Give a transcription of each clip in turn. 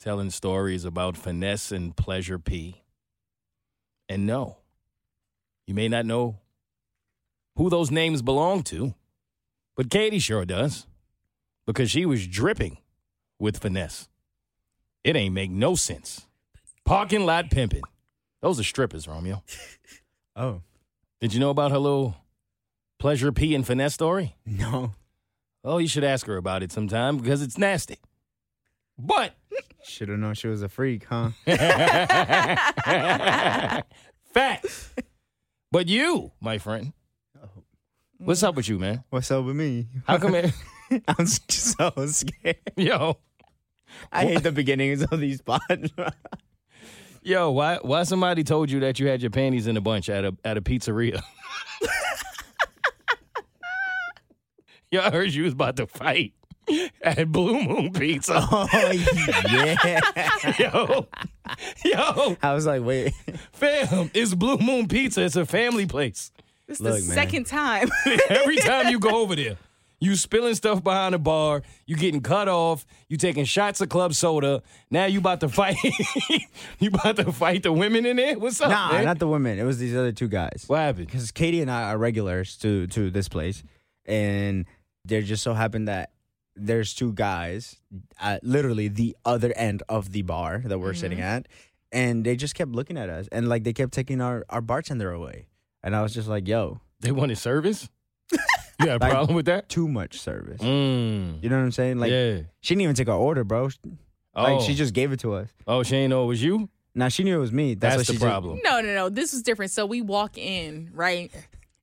telling stories about finesse and pleasure P. And no, you may not know who those names belong to, but Katie sure does because she was dripping with finesse. It ain't make no sense. Parking lot pimping. Those are strippers, Romeo. Oh, Did you know about her little pleasure P and finesse story? no. Oh, you should ask her about it sometime because it's nasty. But Should have known she was a freak, huh? Facts. But you, my friend, oh. what's up with you, man? What's up with me? How come it, I'm so scared. yo, I hate the beginnings of these pods. yo, why why somebody told you that you had your panties in a bunch at a at a pizzeria? yo, I heard you was about to fight at Blue Moon Pizza. oh, yeah. Yo, yo, I was like, wait. fam, it's Blue Moon Pizza. It's a family place. This is Look, the man. second time. Every time you go over there, you spilling stuff behind the bar, you getting cut off, you taking shots of club soda. Now you about to fight. you about to fight the women in there? What's up, Nah, man? not the women. It was these other two guys. what happened? Because Katie and I are regulars to to this place, and there just so happened that there's two guys at literally the other end of the bar that we're sitting at, and they just kept looking at us, and like they kept taking our our bartender away, and I was just like, yo, They wanted service? You got a Like- problem with that? too much service. Mm. You know what I'm saying? Like yeah. she didn't even take our order, bro. Oh. Like she just gave it to us. oh, she ain't know it was you? Now she knew it was me. That's, That's, what the she problem. no, no, no. This is different. So we walk in, right?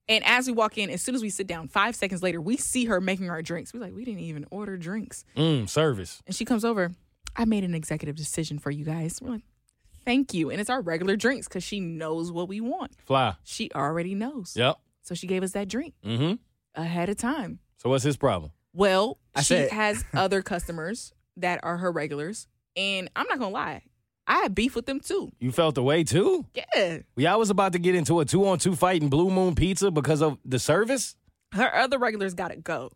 And as we walk in, as soon as we sit down, five seconds later, we see her making our drinks. We're like, we didn't even order drinks. Mm, service. And she comes over. I made an executive decision for you guys. We're like, thank you. And it's our regular drinks because she knows what we want. Fly. She already knows. Yep. So she gave us that drink Mm-hmm. ahead of time. So what's his problem? Well, I she said- has other customers that are her regulars. And I'm not going to lie, I had beef with them too. You felt the way too? Yeah. Yeah, I was about to get into a two on two fight in Blue Moon Pizza because of the service. her other regulars got to go.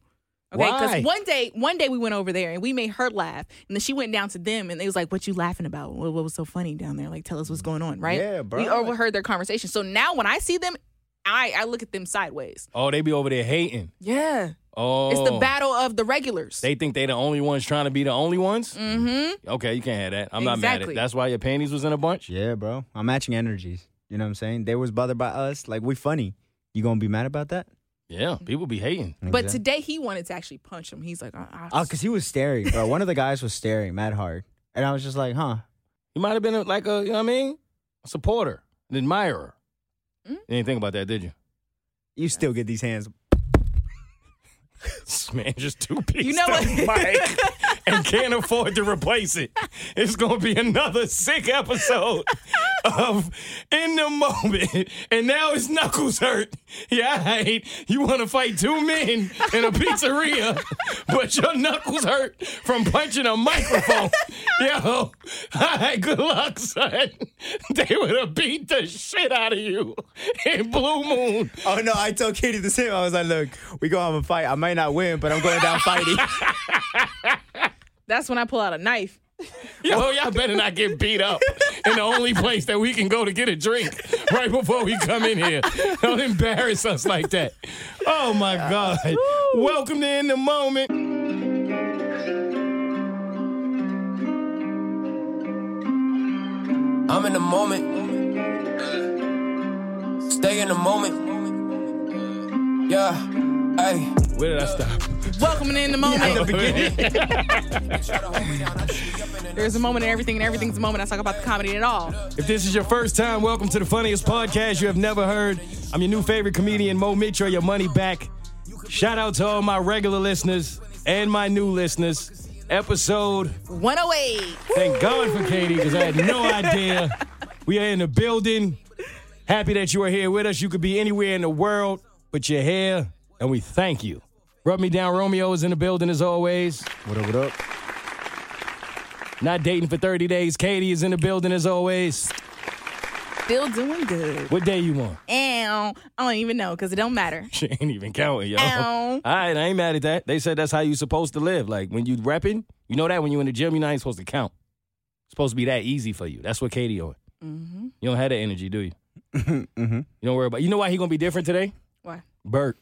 Okay, because one day, one day we went over there and we made her laugh, and then she went down to them and they was like, "What you laughing about? What, what was so funny down there? Like, tell us what's going on, right?" Yeah, bro. We overheard their conversation, so now when I see them, I I look at them sideways. Oh, they be over there hating. Yeah, Oh, it's the battle of the regulars. They think they the only ones trying to be the only ones. mm-hmm. Okay, you can't have that. I'm not mad at. Exactly. it. That's why your panties was in a bunch. Yeah, bro. I'm matching energies. You know what I'm saying? They was bothered by us. Like we funny. You gonna be mad about that? Yeah, people be hating. But Exactly. today he wanted to actually punch him. He's like, I, I, Oh, cause he was staring, bro. One of the guys was staring mad hard, and I was just like, huh. You might have been a, like a, you know what I mean, a supporter, an admirer. Mm. You didn't think about that, did you? You still get these hands. This man just two piece You know what? mic and can't afford to replace it. It's gonna be another sick episode of in the moment, and now his knuckles hurt. Yeah, I hate you want to fight two men in a pizzeria, but your knuckles hurt from punching a microphone. Yo, all right, good luck, son. They would have beat the shit out of you in Blue Moon. Oh no, I told Katie the same. I was like, look, we gonna have a fight. I might not win, but I'm going down fighting. that's when I pull out a knife. Yo, y'all better not get beat up in the only place that we can go to get a drink right before we come in here. Don't embarrass us like that. Oh my God. Welcome to In the Moment. I'm in the moment. Stay in the moment. Yeah, hey. Where did I stop? Welcome in the moment. The beginning. There's a moment in everything, and everything's a moment. I talk about the comedy at all. If this is your first time, welcome to the funniest podcast you have never heard. I'm your new favorite comedian, Mo Mitchell, your money back. Shout out to all my regular listeners and my new listeners. episode. 108. Thank God for Katie because I had no idea. We are in the building. Happy that you are here with us. You could be anywhere in the world, but you're here, and we thank you. Rub me down. Romeo is in the building as always. What up? What up? Not dating for 30 days. Katie is in the building as always. Still doing good. What day you on? Ow. I don't even know because it don't matter. She ain't even counting, yo. Ow. All right, I ain't mad at that. They said that's how you supposed to live. Like when you repping, you know that when you in the gym, you're not even supposed to count. It's supposed to be that easy for you. That's what Katie on. Mm-hmm. You don't have that energy, do you? mm-hmm. You don't worry about. You know why he gonna be different today? Why? Bert.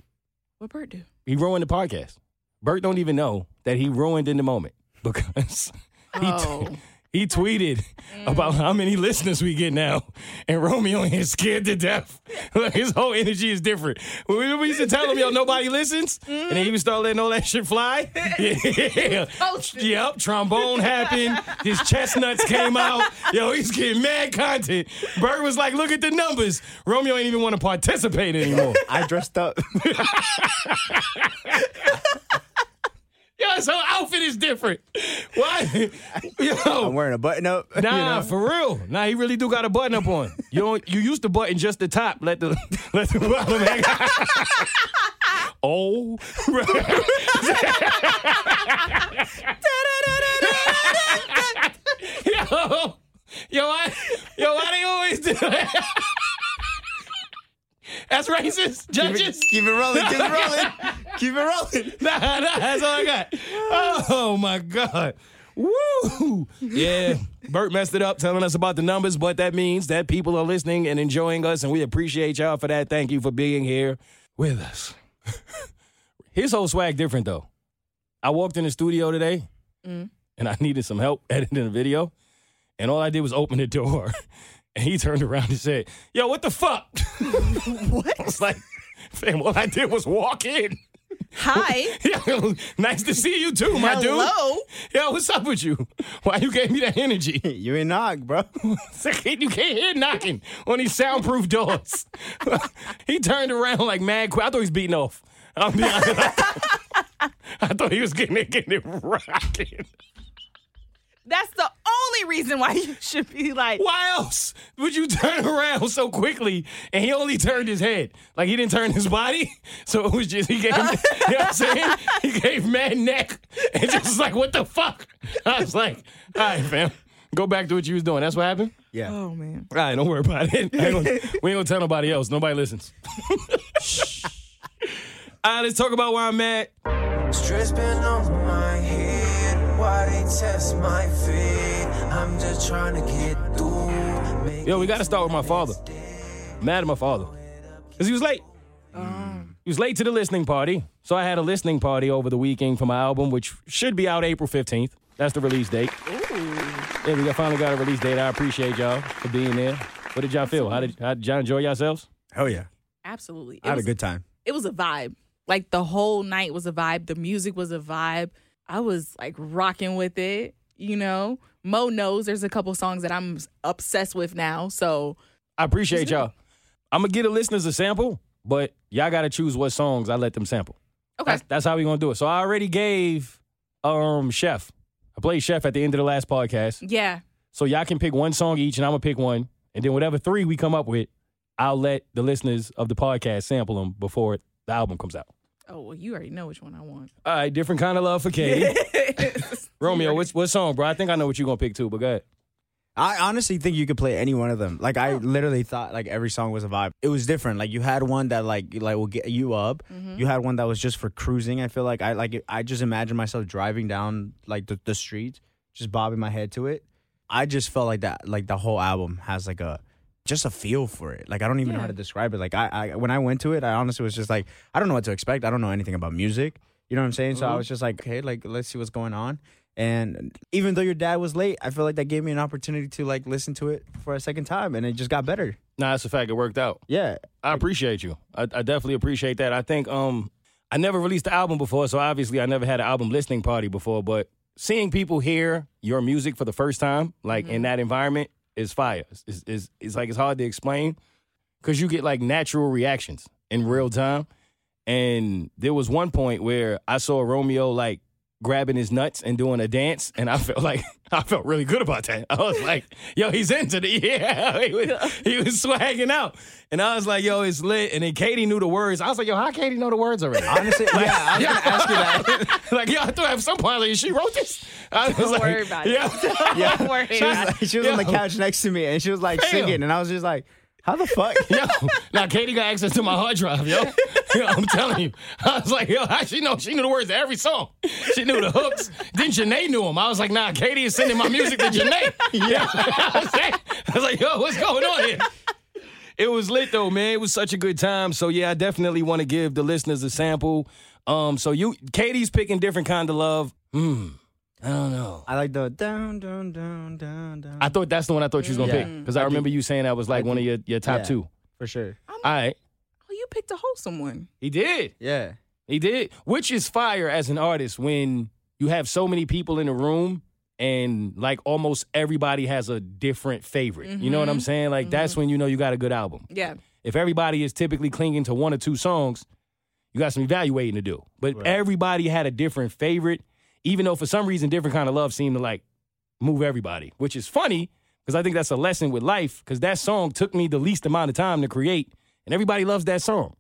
What Bert do? He ruined the podcast. Bert don't even know that he ruined in the moment because he Oh. He tweeted about how many listeners we get now, and Romeo is scared to death. His whole energy is different. When we, we used to tell him, "Yo, nobody listens," and then he would start letting all that shit fly. Yeah, Toasted. yep. Trombone happened. His chestnuts came out. Yo, he's getting mad content. Bert was like, "Look at the numbers." Romeo ain't even want to participate anymore. I dressed up. Yo, his whole outfit is different. Why? Yo, I'm wearing a button up. you Nah, know? for real. Nah, he really do got a button up on. You don't, you used to button just the top. Let the let the bottom hang. oh, yo, yo, I, yo, why they always do that? That's racist, judges. Keep it rolling. Keep it rolling. keep it rolling. Nah, nah, that's all I got. Oh my God. Woo! Yeah, Bert messed it up telling us about the numbers, but that means that people are listening and enjoying us, and we appreciate y'all for that. Thank you for being here with us. His whole swag different though. I walked in the studio today mm. and I needed some help editing a video, and all I did was open the door, and he turned around and said, "Yo, what the fuck?" what? I was like, "Fam, all I did was walk in." Hi. Yo, nice to see you too, my dude. Hello. Yo, what's up with you? Why you gave me that energy? You ain't knock, bro. you can't hear knocking on these soundproof doors. he turned around like mad quick. I thought he was beating off. I'll be honest. I thought he was getting it, getting it rocking. That's the only reason why you should be like, Why else would you turn around so quickly? And he only turned his head. Like he didn't turn his body. So it was just, he gave, you know what I'm saying? He gave mad neck and just was like, what the fuck? I was like, all right, fam. Go back to what you was doing. That's what happened? Yeah. oh man. All right, don't worry about it. Ain't gonna- we ain't gonna tell nobody else. Nobody listens. All right, let's talk about why I'm mad. Stress been on my head. Why they test my feet? I'm just trying to get through. Yo, we gotta start with my father. Mad at my father. Because he was late. Mm. He was late to the listening party. So I had a listening party over the weekend for my album, which should be out April 15th. That's the release date. Ooh. Yeah, we finally got a release date. I appreciate y'all for being there. What did y'all feel? How did, how did y'all enjoy yourselves? Hell yeah. Absolutely. It I had a good time. it was a vibe. Like the whole night was a vibe. The music was a vibe. I was like rocking with it, you know. Mo knows there's a couple songs that I'm obsessed with now. So I appreciate y'all. I'm gonna get the listeners a sample, but y'all gotta choose what songs I let them sample. okay. That's, that's how we gonna do it. So I already gave um Chef. I played Chef at the end of the last podcast. yeah. So y'all can pick one song each, and I'm gonna pick one, and then whatever three we come up with, I'll let the listeners of the podcast sample them before the album comes out. Oh well, you already know which one I want. All right, different kind of love for Katie. Romeo, what's what song, bro? I think I know what you're gonna pick too, but go ahead. I honestly think you could play any one of them. Like I literally thought like every song was a vibe. It was different. Like you had one that like like will get you up. Mm-hmm. You had one that was just for cruising. I feel like I like I just imagine myself driving down like the, the street, just bobbing my head to it. I just felt like that like the whole album has like a just a feel for it. Like I don't even know how to describe it. Like I, I when I went to it, I honestly was just like I don't know what to expect. I don't know anything about music. You know what I'm saying? So I mm-hmm. was just like, okay, like let's see what's going on. And even though your dad was late, I feel like that gave me an opportunity to like listen to it for a second time, and it just got better. Nah, that's a fact. It worked out. Yeah, I appreciate you. I, I definitely appreciate that. I think um I never released the album before, so obviously I never had an album listening party before. But seeing people hear your music for the first time, like in that environment, is fire. It's, it's, it's, it's like it's hard to explain because you get like natural reactions in real time. And there was one point where I saw Romeo like grabbing his nuts and doing a dance, and I felt like I felt really good about that. I was like, "Yo, he's into the yeah." He was, he was swagging out, and I was like, "Yo, it's lit." And then Katie knew the words. I was like, "Yo, how Katie know the words already?" Honestly, yeah, I was gonna ask you that. like, yo, I thought at some point, like, she wrote this. I was Don't like, worry about it. yeah. Yeah. Don't worry She was, about like, she was on the couch next to me and she was like Damn. singing, and I was just like, "How the fuck?" Yo, now Katie got access to my hard drive, yo. Yo, I'm telling you. I was like, yo, how she know? She knew the words to every song. She knew the hooks. Then Janae knew them. I was like, nah, Katie is sending my music to Janae. Yeah. I was like- I was like, yo, what's going on here? It was lit though, man. It was such a good time. So yeah, I definitely want to give the listeners a sample. Um, so you Katie's picking different kind of love. Hmm. I don't know. I like the down, down, down, down, down. I thought that's the one I thought you was gonna Yeah. pick. Because I, mm-hmm. remember you saying that was like one of your, your top Yeah. two. for sure. All right. Oh, you picked a wholesome one. He did. Yeah. He did. Which is fire as an artist when you have so many people in the room and like almost everybody has a different favorite. You know what I'm mm-hmm. saying? Like that's mm-hmm. when you know you got a good album. Yeah. If everybody is typically clinging to one or two songs, you got some evaluating to do. But everybody had a different favorite, even though for some reason different kind of love seemed to like move everybody, which is funny because I think that's a lesson with life because that song took me the least amount of time to create and everybody loves that song.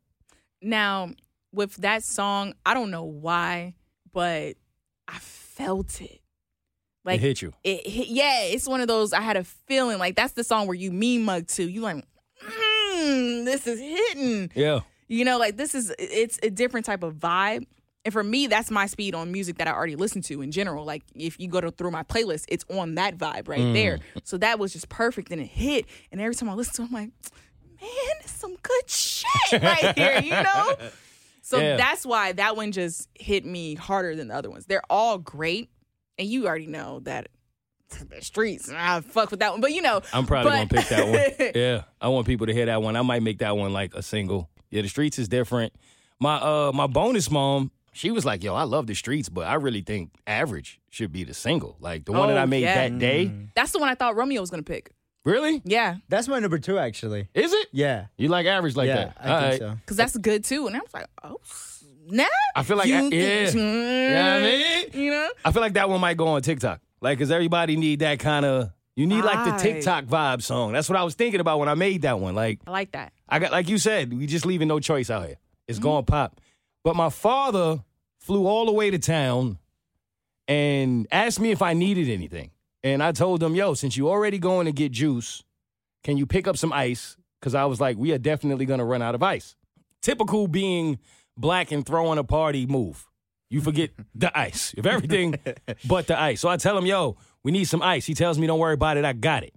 Now, with that song, I don't know why, but I felt it. Like it hit you. it hit, yeah, it's one of those I had a feeling like that's the song where you mean mug to. You like, mm, this is hitting. Yeah. You know, like this is it's a different type of vibe. And for me, that's my speed on music that I already listen to in general. Like if you go to through my playlist, it's on that vibe right there. So that was just perfect and it hit. And every time I listen to it, I'm like, man, some good shit right here, you know? So Yeah. that's why that one just hit me harder than the other ones. They're all great. And you already know that the streets, I fuck with that one. But you know, I'm probably but- gonna pick that one. Yeah, I want people to hear that one. I might make that one like a single. Yeah, the streets is different. My uh my bonus mom, she was like, "Yo, I love the streets, but I really think average should be the single, like the one that Oh, I made yeah. that day." That's the one I thought Romeo was gonna pick. Really? Yeah. That's my number two, actually. Is it? Yeah. You like average like yeah, that? I All think right. so. Cause that's good too. And I was like, oh snap. I feel like You I- think- yeah. Mm, Yeah, I mean, You know? I feel like that one might go on TikTok, like because everybody need that kind of. You need like the Vibe. TikTok vibe song. That's what I was thinking about when I made that one. Like I like that. I got like you said, we just leaving no choice out here. It's Mm-hmm. going pop. But my father flew all the way to town and asked me if I needed anything. And I told him, yo, since you're already going to get juice, can you pick up some ice? Because I was like, we are definitely gonna run out of ice. Typical being black and throwing a party move. You forget the ice. If everything but the ice. So I tell him, yo, we need some ice. He tells me, don't worry about it, I got it.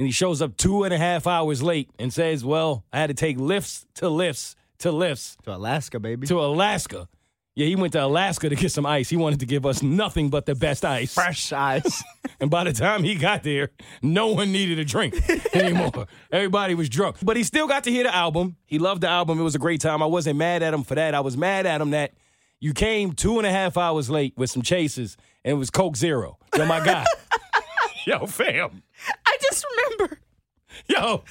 And he shows up two and a half hours late and says, Well, I had to take lifts to lifts to lifts To Alaska, baby. to Alaska. Yeah, he went to Alaska to get some ice. He wanted to give us nothing but the best ice. Fresh ice. And by the time he got there, no one needed a drink anymore. Everybody was drunk. But he still got to hear the album. He loved the album. It was a great time. I wasn't mad at him for that. I was mad at him that you came two and a half hours late with some chases and it was Coke Zero. Yo, my God. Yo, fam. I just remember Yo, Open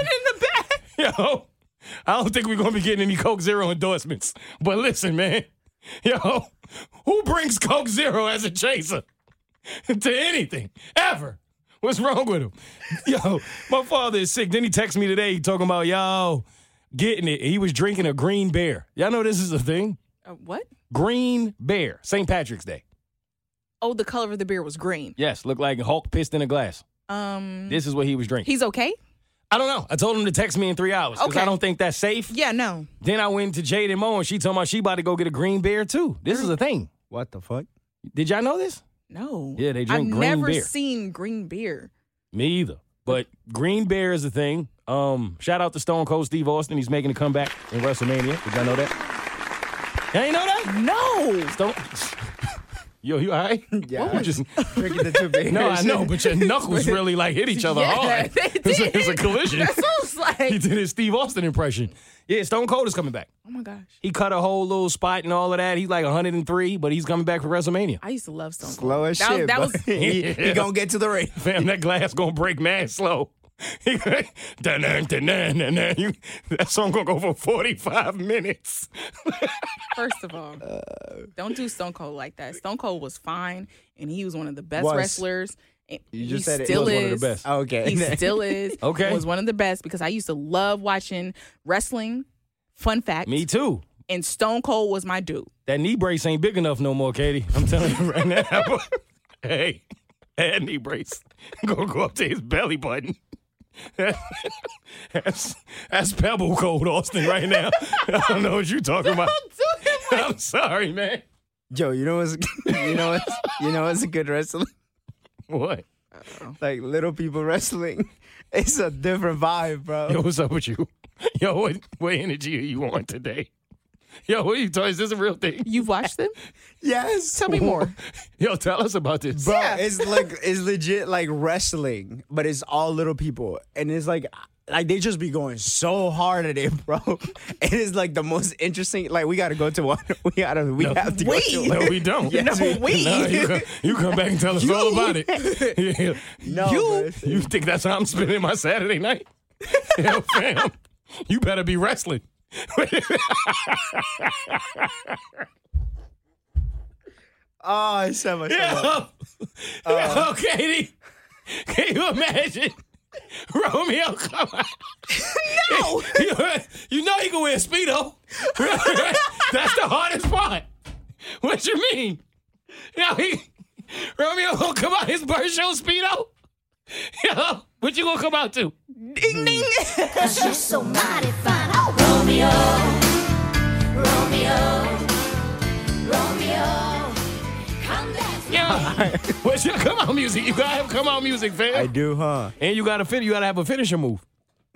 in the back. yo. I don't think we're gonna be getting any Coke Zero endorsements. But listen, man. Yo, who brings Coke Zero as a chaser to anything ever? What's wrong with him? Yo, my father is sick. Then he texted me today talking about yo getting it. He was drinking a green bear. Y'all know this is a thing. Uh, what? Green bear, St. Patrick's Day. Oh, the color of the beer was green. Yes, looked like Hulk pissed in a glass. Um, This is what he was drinking. he's okay. I don't know. I told him to text me in three hours because Okay. I don't think that's safe. Yeah, no. Then I went to Jade and Mo and she told me she about to go get a green bear too. This is a thing. what the fuck? Did y'all know this? No. Yeah, they drink green beer. I've never beer. seen green beer. Me either. But green bear is a thing. Um, shout out to Stone Cold Steve Austin. He's making a comeback in WrestleMania. Did y'all know that? Y'all ain't know that? No. Stone. Yo, you all right? Yeah. You just Drinking the two beers. no, I know, but your knuckles really like hit each other Yeah, hard. they It's a, did. it's a collision. That sounds like. he did his Steve Austin impression. Yeah, Stone Cold is coming back. oh my gosh. He cut a whole little spot and all of that. He's like 103, but he's coming back for WrestleMania. I used to love Stone Cold. Slow as that shit. Was, that was he, he gonna get to the ring. Fam, that glass gonna break mad slow. That song gonna go for 45 minutes. First of all, don't do Stone Cold like that. Stone Cold was fine, and he was one of the best Was. wrestlers. and You he just said it still was is. one of the best. Okay. He still is. Okay. was one of the best because I used to love watching wrestling. Fun fact. Me too. And Stone Cold was my dude. That knee brace ain't big enough no more, Katie. I'm telling you right now. hey, that knee brace gonna go up to his belly button. That's, that's pebble cold, Austin, right now. I don't know what you're talking about. I'm sorry, man. Joe, you know what's you know what's you know what's a good wrestling? What? Like little people wrestling. It's a different vibe, bro. Yo, what's up with you? Yo, what, what energy are you on today? Yo, what are you talking? Is this a real thing? You've watched them? yes. Tell me more. Yo, tell us about this. Bro, it's like it's legit like wrestling, but it's all little people, and it's like like they just be going so hard at it, bro. It is like the most interesting. Like we got to go to one. We gotta. We have to go to No, we don't. Yes, no, we- No, you, come, you come back and tell us all about it. Yeah. No, you, you think that's how I'm spending my Saturday night? Yo, fam, you better be wrestling. Oh, I said my stomach. Yo, yo, Katie, can you imagine? Romeo, come on. No. you, you know you can wear a Speedo. That's the hardest part. What you mean? Yo, he, Romeo gonna come out his bird show Speedo? Yo, what you gonna come out to? Ding ding. She's so mighty fine. Oh, Romeo, Romeo, Romeo, come dance. Yo, what's your come out music? You gotta have come out music, fam. I do, huh? And you gotta fit. You gotta have a finisher move.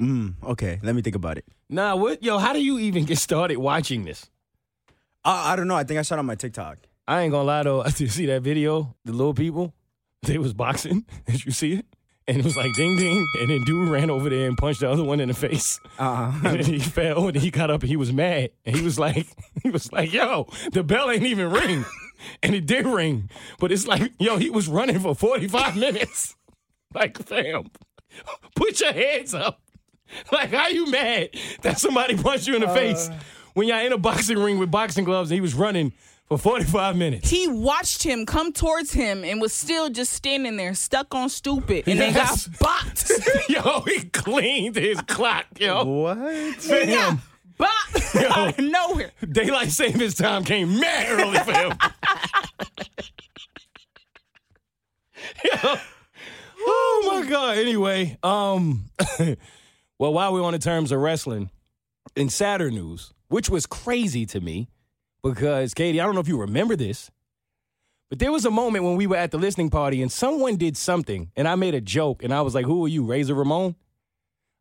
Mm, okay, let me think about it. Nah, what? Yo, how do you even get started watching this? Uh, I don't know. I think I saw it on my TikTok. I ain't gonna lie though. I did see that video? The little people, they was boxing. Did you see it? And it was like ding ding, and then dude ran over there and punched the other one in the face. Uh-huh. And then he fell, and he got up, and he was mad, and he was like, he was like, "Yo, the bell ain't even ring," and it did ring, but it's like, yo, he was running for forty five minutes. Like, fam, put your hands up. Like, how you mad that somebody punched you in the face when y'all in a boxing ring with boxing gloves and he was running for 45 minutes? He watched him come towards him and was still just standing there, stuck on stupid, and then got Yes. bopped. yo, he cleaned his clock, yo. what? Fam, bopped out of nowhere. daylight savings time came mad early for him. Yo. Oh my God. Anyway, um, well, while we're on the terms of wrestling, in Saturn news, which was crazy to me, because Katie, I don't know if you remember this, but there was a moment when we were at the listening party and someone did something, and I made a joke, and I was like, "Who are you, Razor Ramon?"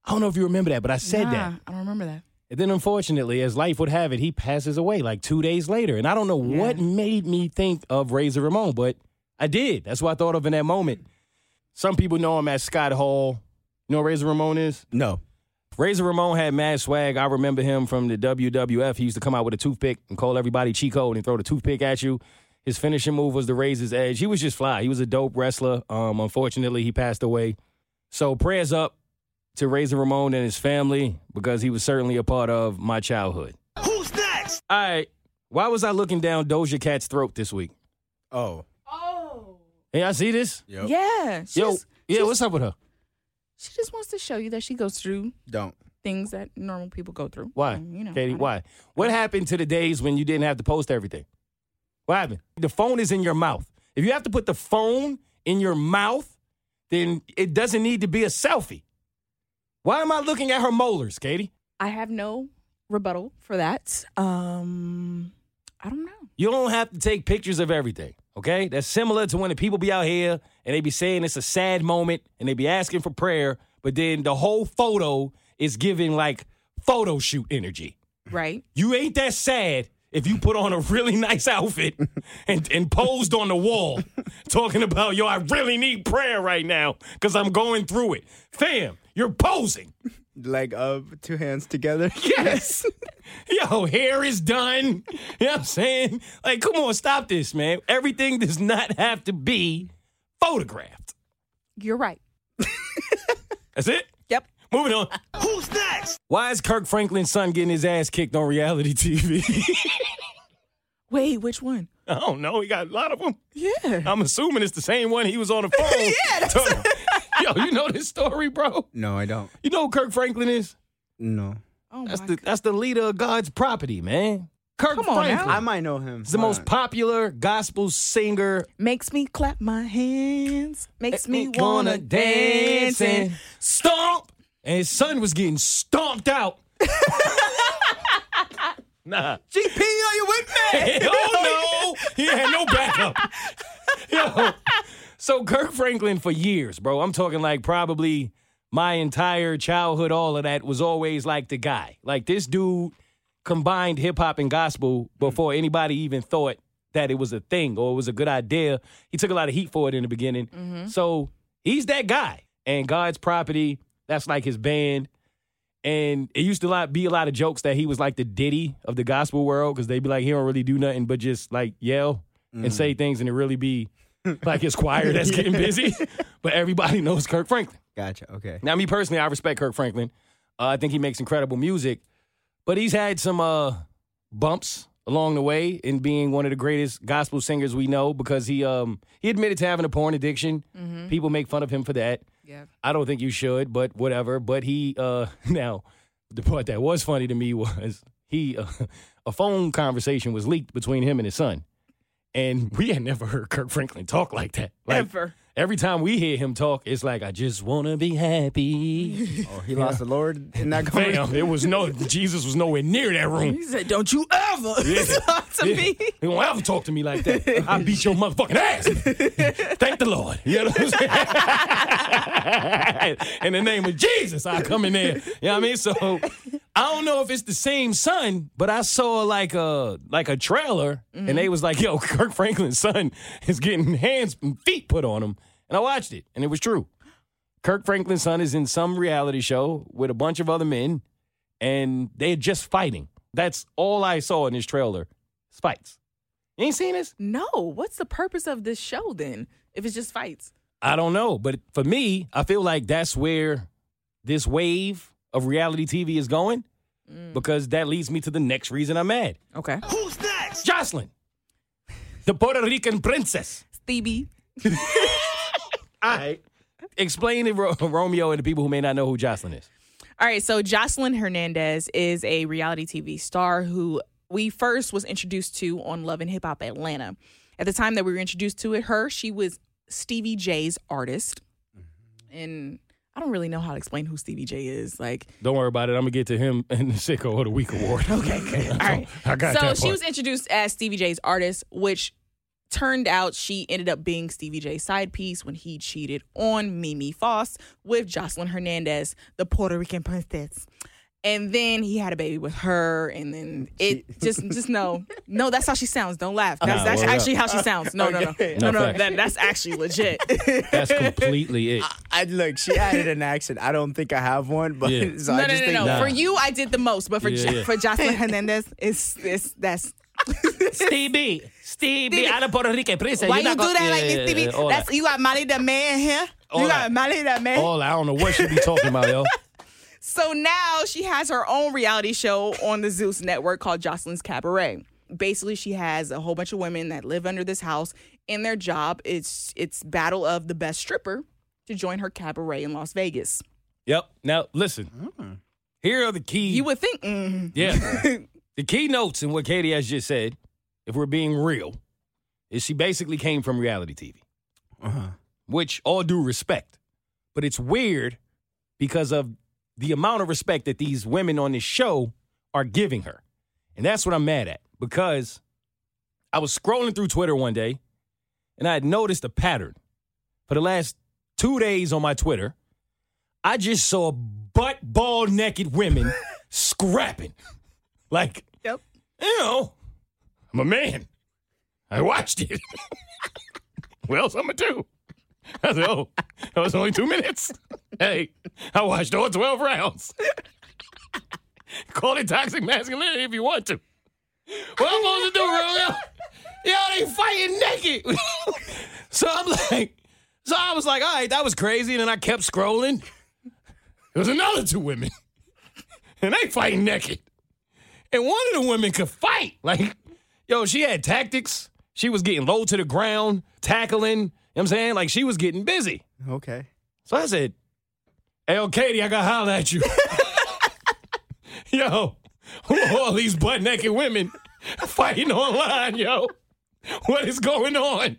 I don't know if you remember that, but I said Nah, that. I don't remember that. And then, unfortunately, as life would have it, he passes away like two days later. And I don't know what made me think of Razor Ramon, but I did. That's what I thought of in that moment. Some people know him as Scott Hall. You know what Razor Ramon is? No. Razor Ramon had mad swag. I remember him from the WWF. He used to come out with a toothpick and call everybody Chico and throw the toothpick at you. His finishing move was the Razor's Edge. He was just fly. He was a dope wrestler. Um, unfortunately, he passed away. So prayers up to Razor Ramon and his family because he was certainly a part of my childhood. Who's next? All right. Why was I looking down Doja Cat's throat this week? Oh. Oh. Hey, I see this. Yep. Yeah. She's, Yo, yeah, she's- what's up with her? She just wants to show you that she goes through Don't. things that normal people go through. Why? And, you know, Katie, I don't- why? What happened to the days when you didn't have to post everything? What happened? The phone is in your mouth. If you have to put the phone in your mouth, then it doesn't need to be a selfie. Why am I looking at her molars, Katie? I have no rebuttal for that. Um, I don't know. You don't have to take pictures of everything, okay? That's similar to when the people be out here and they be saying it's a sad moment and they be asking for prayer, but then the whole photo is giving like photo shoot energy. Right? You ain't that sad if you put on a really nice outfit and, and posed on the wall talking about, yo, I really need prayer right now because I'm going through it. Fam, you're posing. Like uh, two hands together. Yes. yo, hair is done. You know what I'm saying? Like, come on, stop this, man. Everything does not have to be photographed. You're right. That's it? Yep. Moving on. Who's next? Why is Kirk Franklin's son getting his ass kicked on reality TV? Wait, which one? I don't know. He got a lot of them. Yeah. I'm assuming it's the same one he was on the phone. Yeah, that's- Yo, you know this story, bro? No, I don't. You know who Kirk Franklin is? No. Oh That's my the God. that's the leader of God's property, man. Kirk Come on now. Franklin. I might know him. He's the Hold most on. popular gospel singer. Makes me clap my hands. Makes eh, me eh, wanna dance and stomp. And his son was getting stomped out. nah. GP, are you with me? oh no, he had no backup. Yo. So Kirk Franklin for years, bro. I'm talking like probably my entire childhood, all of that was always like the guy. Like this dude combined hip hop and gospel before mm. anybody even thought that it was a thing or it was a good idea. He took a lot of heat for it in the beginning. Mm-hmm. So he's that guy. And God's property, that's like his band. And it used to lot, be a lot of jokes that he was like the Diddy of the gospel world because they'd be like, he don't really do nothing but just like yell and say mm. things and it really be like his choir that's getting busy. But everybody knows Kirk Franklin. Gotcha. Okay. Now, me personally, I respect Kirk Franklin. Uh, I think he makes incredible music, but he's had some uh, bumps along the way in being one of the greatest gospel singers we know because he um, he admitted to having a porn addiction. People make fun of him for that. Yeah. I don't think you should, but whatever. But he uh, now the part that was funny to me was he uh, a phone conversation was leaked between him and his son, and we had never heard Kirk Franklin talk like that. Like, Ever. Every time we hear him talk, it's like I just want to be happy. Oh, he lost the Lord in that conversation. Fam, it was no Jesus was nowhere near that room. He said, "Don't you ever talk to me." He won't ever talk to me like that. I beat your motherfucking ass. Thank the Lord. You know what I'm saying? in the name of Jesus, I come in there. You know what I mean? So I don't know if it's the same son, but I saw like a like a trailer, and mm-hmm. they was like, "Yo, Kirk Franklin's son is getting hands and feet put on him," and I watched it, and it was true. Kirk Franklin's son is in some reality show with a bunch of other men, and they're just fighting. That's all I saw in this trailer. It's fights. You ain't seen this? No. What's the purpose of this show then? If it's just fights. I don't know. But for me, I feel like that's where this wave of reality TV is going mm. because that leads me to the next reason I'm mad. Okay. Who's next? Joseline, the Puerto Rican princess. Stevie. All right. Explain to Ro- Romeo and the people who may not know who Joseline is. All right, so Joseline Hernandez is a reality TV star who we first was introduced to on Love and Hip Hop Atlanta. At the time that we were introduced to it, her, she was Stevie J's artist. Mm-hmm. And I don't really know how to explain who Stevie J is. Like, Don't worry about it. I'm going to get to him in the Sicko of the Week award. Okay, okay. all right. I got so that she was introduced as Stevie J's artist, which turned out she ended up being Stevie J's side piece when he cheated on Mimi Faust with Joseline Hernandez, the Puerto Rican princess. And then he had a baby with her, and then it just just no, no. That's how she sounds. Don't laugh. Uh-huh. That's, Nah, that's word actually up. how she sounds. No, no, no, no, No no. That, that's actually legit. That's completely it. I look. She added an accent. I don't think I have one, but Yeah. so no, I no, just no, think no. Nah. For you, I did the most, but for Yeah, yeah. for Joseline Hernandez, it's it's that's Stevie, Stevie, I'm a Puerto Rican princess. Why You're you not do gonna- that like Yeah, this, yeah, Stevie? yeah, That's that. you got married that man here. All you that. got married that man. All I don't know what she be talking about, yo. So now she has her own reality show on the Zeus network called Joseline's Cabaret. Basically, she has a whole bunch of women that live under this house, and their job is it's battle of the best stripper to join her cabaret in Las Vegas. Yep. Now listen. Here are the key. You would think, mm, yeah. the key notes in what Katie has just said, if we're being real, is she basically came from reality TV, Uh-huh. which all due respect, but it's weird because of the amount of respect that these women on this show are giving her, and that's what I'm mad at because I was scrolling through Twitter one day, and I had noticed a pattern for the last two days on my Twitter. I just saw butt ball naked women scrapping. Like. You know, I'm a man. I watched it. else I'm gonna do? I said, oh, that was only two minutes. Hey, I watched all 12 rounds. Call it toxic masculinity if you want to. What I'm supposed to do, Romeo? Yo, they fighting naked. so I'm like, so I was like, all right, that was crazy. And then I kept scrolling. There was another two women, and they fighting naked. And one of the women could fight. Like, yo, she had tactics. She was getting low to the ground, tackling. You know what I'm saying? Like, she was getting busy. Okay. So I said, Hey, yo, Katie, I got to holler at you. yo, who are all these butt naked women fighting online, yo? What is going on?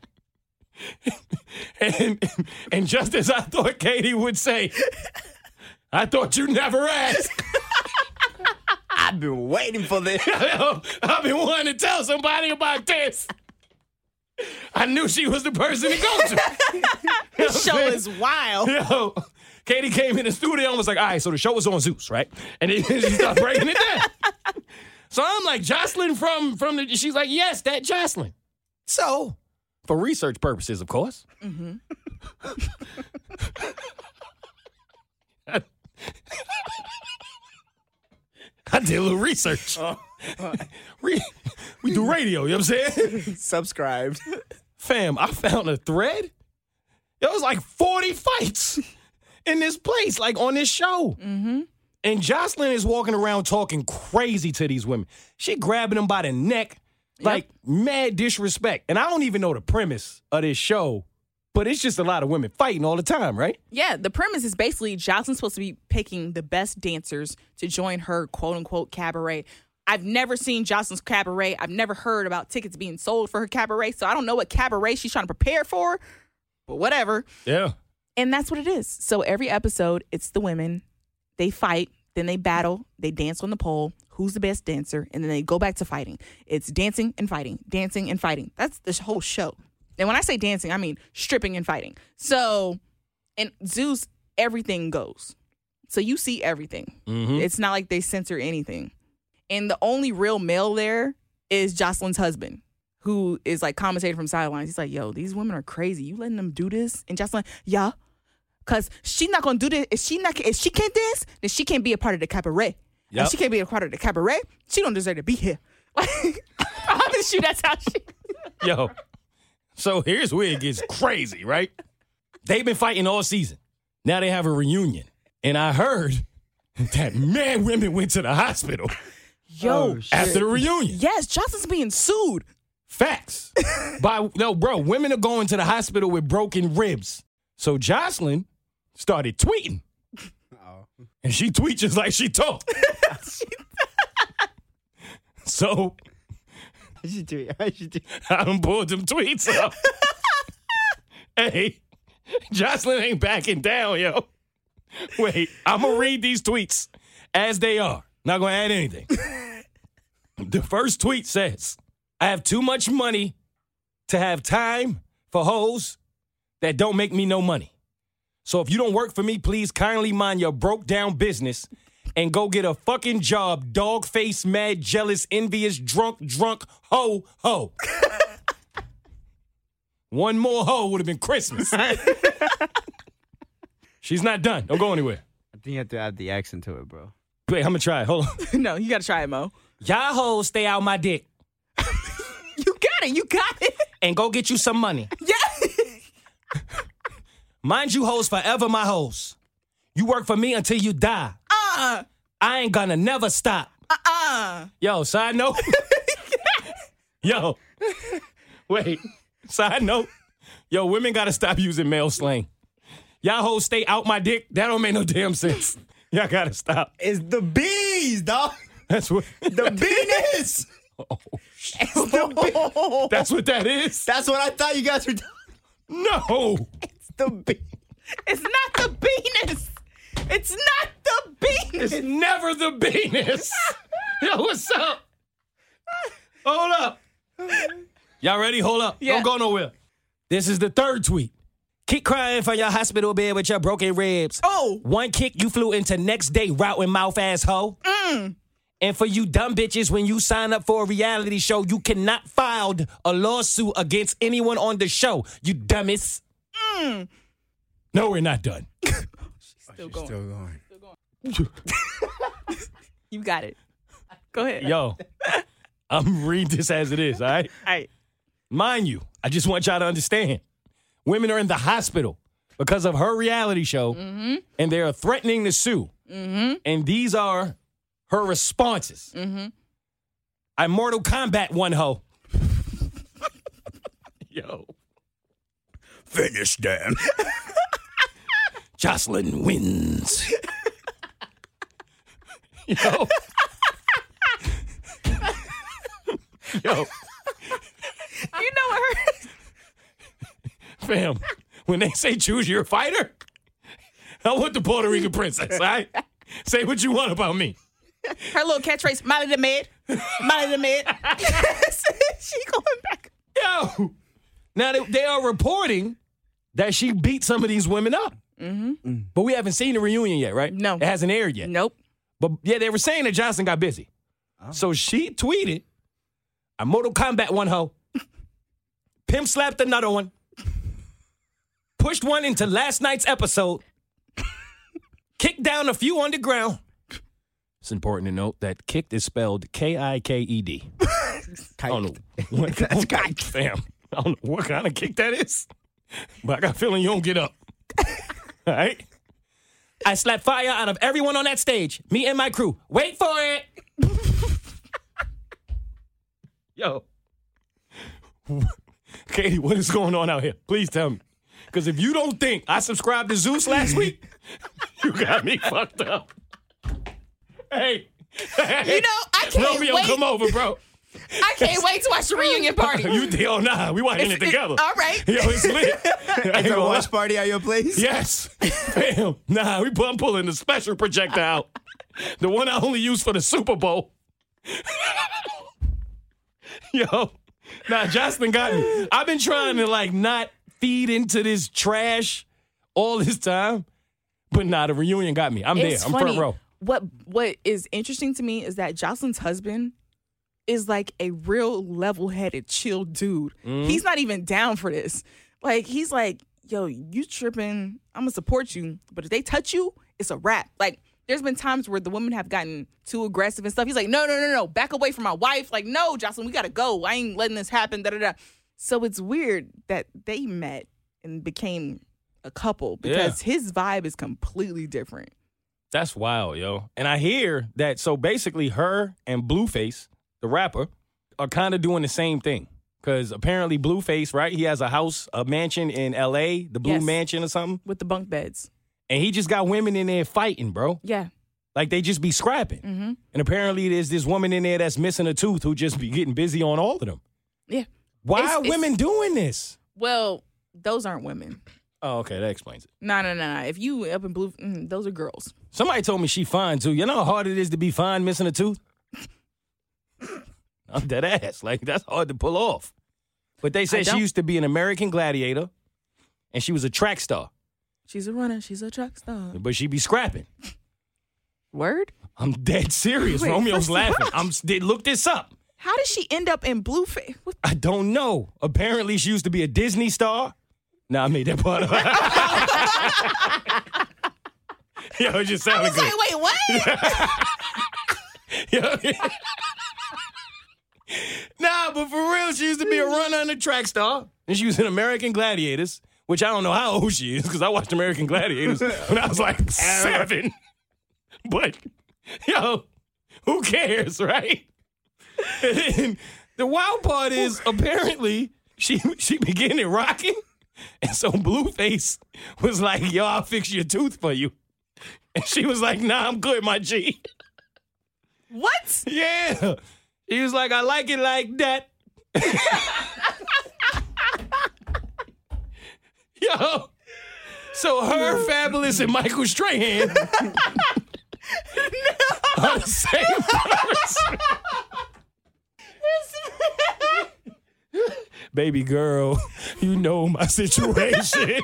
And, and just as I thought Katie would say, I thought you never asked. I've been waiting for this. I've been wanting to tell somebody about this. I knew she was the person to go to. This show is wild. Yo, Katie came in the studio and was like, all right, so the show was on Zeus, right? And then she started breaking it down. So I'm like, Joseline from from the she's like, yes, that Joseline. So, for research purposes, of course. Mm-hmm. I did a little research. Re- we do radio, you know what I'm saying? Subscribed. Fam, I found a thread. There was like 40 fights in this place, like on this show. Mm-hmm. And Joseline is walking around talking crazy to these women. She grabbing them by the neck, like mad disrespect. And I don't even know the premise of this show, but it's just a lot of women fighting all the time, right? Yeah, the premise is basically Joseline's supposed to be picking the best dancers to join her quote unquote cabaret. I've never seen Joseline's cabaret. I've never heard about tickets being sold for her cabaret. So I don't know what cabaret she's trying to prepare for, but whatever. Yeah. And that's what it is. So every episode, it's the women. They fight, then they battle, they dance on the pole. Who's the best dancer? And then they go back to fighting. It's dancing and fighting, dancing and fighting. That's the whole show. And when I say dancing, I mean stripping and fighting. So, in Zeus, everything goes. So you see everything. Mm-hmm. It's not like they censor anything. And the only real male there is Joseline's husband, who is like commentating from sidelines. He's like, yo, these women are crazy. You letting them do this? And Joseline, yeah. Cause she's not gonna do this. If she not if she can't dance, then she can't be a part of the cabaret. Yep. If she can't be a part of the cabaret, she don't deserve to be here. Like I promise you that's how she Yo. So here's where it gets crazy, right? They've been fighting all season. Now they have a reunion. And I heard that mad women went to the hospital Yo, oh, after the reunion. yes, Joseline's being sued. Facts. By no, bro, women are going to the hospital with broken ribs. So Joseline started tweeting. Oh. And she tweets just like she talk. so I should do it. I should do I done pulled them tweets up. hey, Joseline ain't backing down, yo. Wait, I'm gonna read these tweets as they are. Not gonna add anything. the first tweet says, I have too much money to have time for hoes that don't make me no money. So if you don't work for me, please kindly mind your broke down business and go get a fucking job, dog face, mad, jealous, envious, drunk, drunk, ho, ho. One more ho would have been Christmas. She's not done. Don't go anywhere. I think you have to add the accent to it, bro. Wait, I'm gonna try it. Hold on. no, you gotta try it, Mo. Y'all hoes stay out my dick You got it. You got it. and go get you some money. Yeah. Mind you, hoes forever my hoes. You work for me until you die. Oh, Uh, I ain't gonna never stop. uh. Yo, side note. Yo, wait. Side note. Yo, women gotta stop using male slang. Y'all hoes stay out my dick. That don't make no damn sense. Y'all gotta stop. It's the bees, dog. That's what. The penis. That's what that is. That's what I thought you guys were doing. No. It's the bee. It's not the penis. It's not the penis. It's never the penis. Yo, what's up? Hold up. Y'all ready? Hold up. Yeah. Don't go nowhere. This is the third tweet. Keep crying from your hospital bed with your broken ribs. Oh. One kick, you flew into next day route with mouth asshole. Mm. And for you dumb bitches, when you sign up for a reality show, you cannot file a lawsuit against anyone on the show. You dummies. Mm. No, we're not done. Still going. going. You got it. Go ahead. Yo, I'm read this as it is, all right? All right. Mind you, I just want y'all to understand women are in the hospital because of her reality show, mm-hmm. and they are threatening to sue. Mm-hmm. And these are her responses. Mm-hmm. I Mortal Kombat one hoe. Yo. Finish them. Joseline wins. Yo. Yo, You know what? Her, fam, when they say choose your fighter, I want the Puerto Rican princess, all right? Say what you want about me. her little catchphrase, Molly the Mid. Molly the Mid. she going back. Yo. Now, they, they are reporting that she beat some of these women up. Mm-hmm. Mm. But we haven't seen the reunion yet, right? No. It hasn't aired yet. Nope. But yeah, they were saying that Johnson got busy. Oh. So she tweeted, I Mortal Kombat one hoe, pimp slapped another one, pushed one into last night's episode, kicked down a few on the ground. It's important to note that kicked is spelled K I K E D. I don't know. What, That's kike. Fam. I don't know what kind of kick that is, but I got a feeling you don't get up. All right? I slapped fire out of everyone on that stage. Me and my crew. Wait for it. Yo. Katie, what is going on out here? Please tell me. Because if you don't think I subscribed to Zeus last week, you got me fucked up. Hey. You know, I can't Romeo, wait. come over, bro. I can't wait to watch the reunion party. You oh nah, we watching it It's- together. all right. Yo, it's lit. I ain't It's a gonna lie. watch party at your place? Yes. Bam. Nah, we I'm pulling the special projector out. The one I only use for the Super Bowl. Yo. Nah, Joseline got me. I've been trying to like not feed into this trash all this time. But nah, the reunion got me. I'm It's there. I'm funny. front row. What What is interesting to me is that Joseline's husband is like a real level headed, chill dude. Mm-hmm. He's not even down for this. Like he's like, "Yo, you tripping? I'm gonna support you, but if they touch you, it's a wrap." Like there's been times where the women have gotten too aggressive and stuff. He's like, "No, no, no, no, back away from my wife." Like, "No, Joseline, we gotta go. I ain't letting this happen." Da da da. So it's weird that they met and became a couple because his vibe is completely different. That's wild, yo. And I hear that so basically her and Blueface, the rapper, are kind of doing the same thing. Cause apparently Blueface, right? He has a house, a mansion in LA, the Blue Yes. Mansion or something. with the bunk beds. And he just got women in there fighting, bro. Yeah. Like they just be scrapping. Mm-hmm. And apparently there's this woman in there that's missing a tooth who just be getting busy on all of them. Yeah. Why It's- are women doing this? Well, those aren't women. Oh, okay, that explains it. No, no, no, no. If you up in blue, mm, those are girls. Somebody told me she fine too. You know how hard it is to be fine missing a tooth? I'm dead ass. Like that's hard to pull off. But they I said she used to be an American gladiator and she was a track star. She's a runner. She's a track star. But she be scrapping. Word. I'm dead serious. Wait, Romeo's laughing. I'm did look this up. How did she end up in blue face? What? I don't know. Apparently she used to be a Disney star. Nah, I made that part up. Yo, it just I sounded was good. like, wait, what? Yeah. nah, but for real, she used to be a mm. runner and a track star. And she was in American Gladiators, which I don't know how old she is because I watched American Gladiators when I was like seven. But, yo, who cares, right? And the wild part is apparently she she began it rocking. And so Blueface was like, yo, I'll fix your tooth for you. And she was like, nah, I'm good, my G. what? Yeah. He was like, I like it like that. Yo. So her, Fabolous, and Michael Strahan are the same person. Baby girl, you know my situation.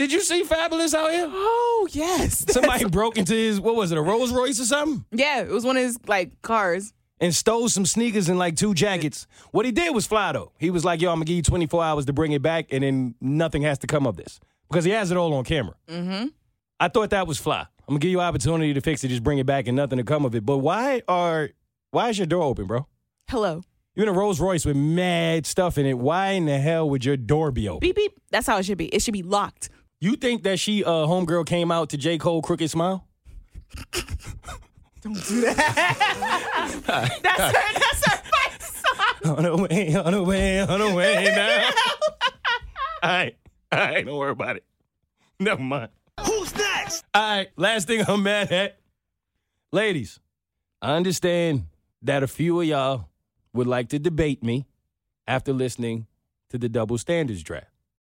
Did you see Fabolous out here? Oh yes. Somebody broke into his what was it, a Rolls Royce or something? yeah, it was one of his like cars. and stole some sneakers and like two jackets. What he did was fly though. He was like, "Yo, I'm gonna give you 24 hours to bring it back, and then nothing has to come of this because he has it all on camera." Mm-hmm. I thought that was fly. I'm gonna give you opportunity to fix it, just bring it back, and nothing to come of it. But why are why is your door open, bro? Hello. You're in a Rolls Royce with mad stuff in it. Why in the hell would your door be open? Beep beep. That's how it should be. It should be locked. You think that she, uh, homegirl, came out to J. Cole Crooked Smile? Don't do that. that's her. That's her fight song. On the way, on the way, on the way now. all right, all right, don't worry about it. Never mind. Who's next? All right, last thing I'm mad at. Ladies, I understand that a few of y'all would like to debate me after listening to the double standards draft.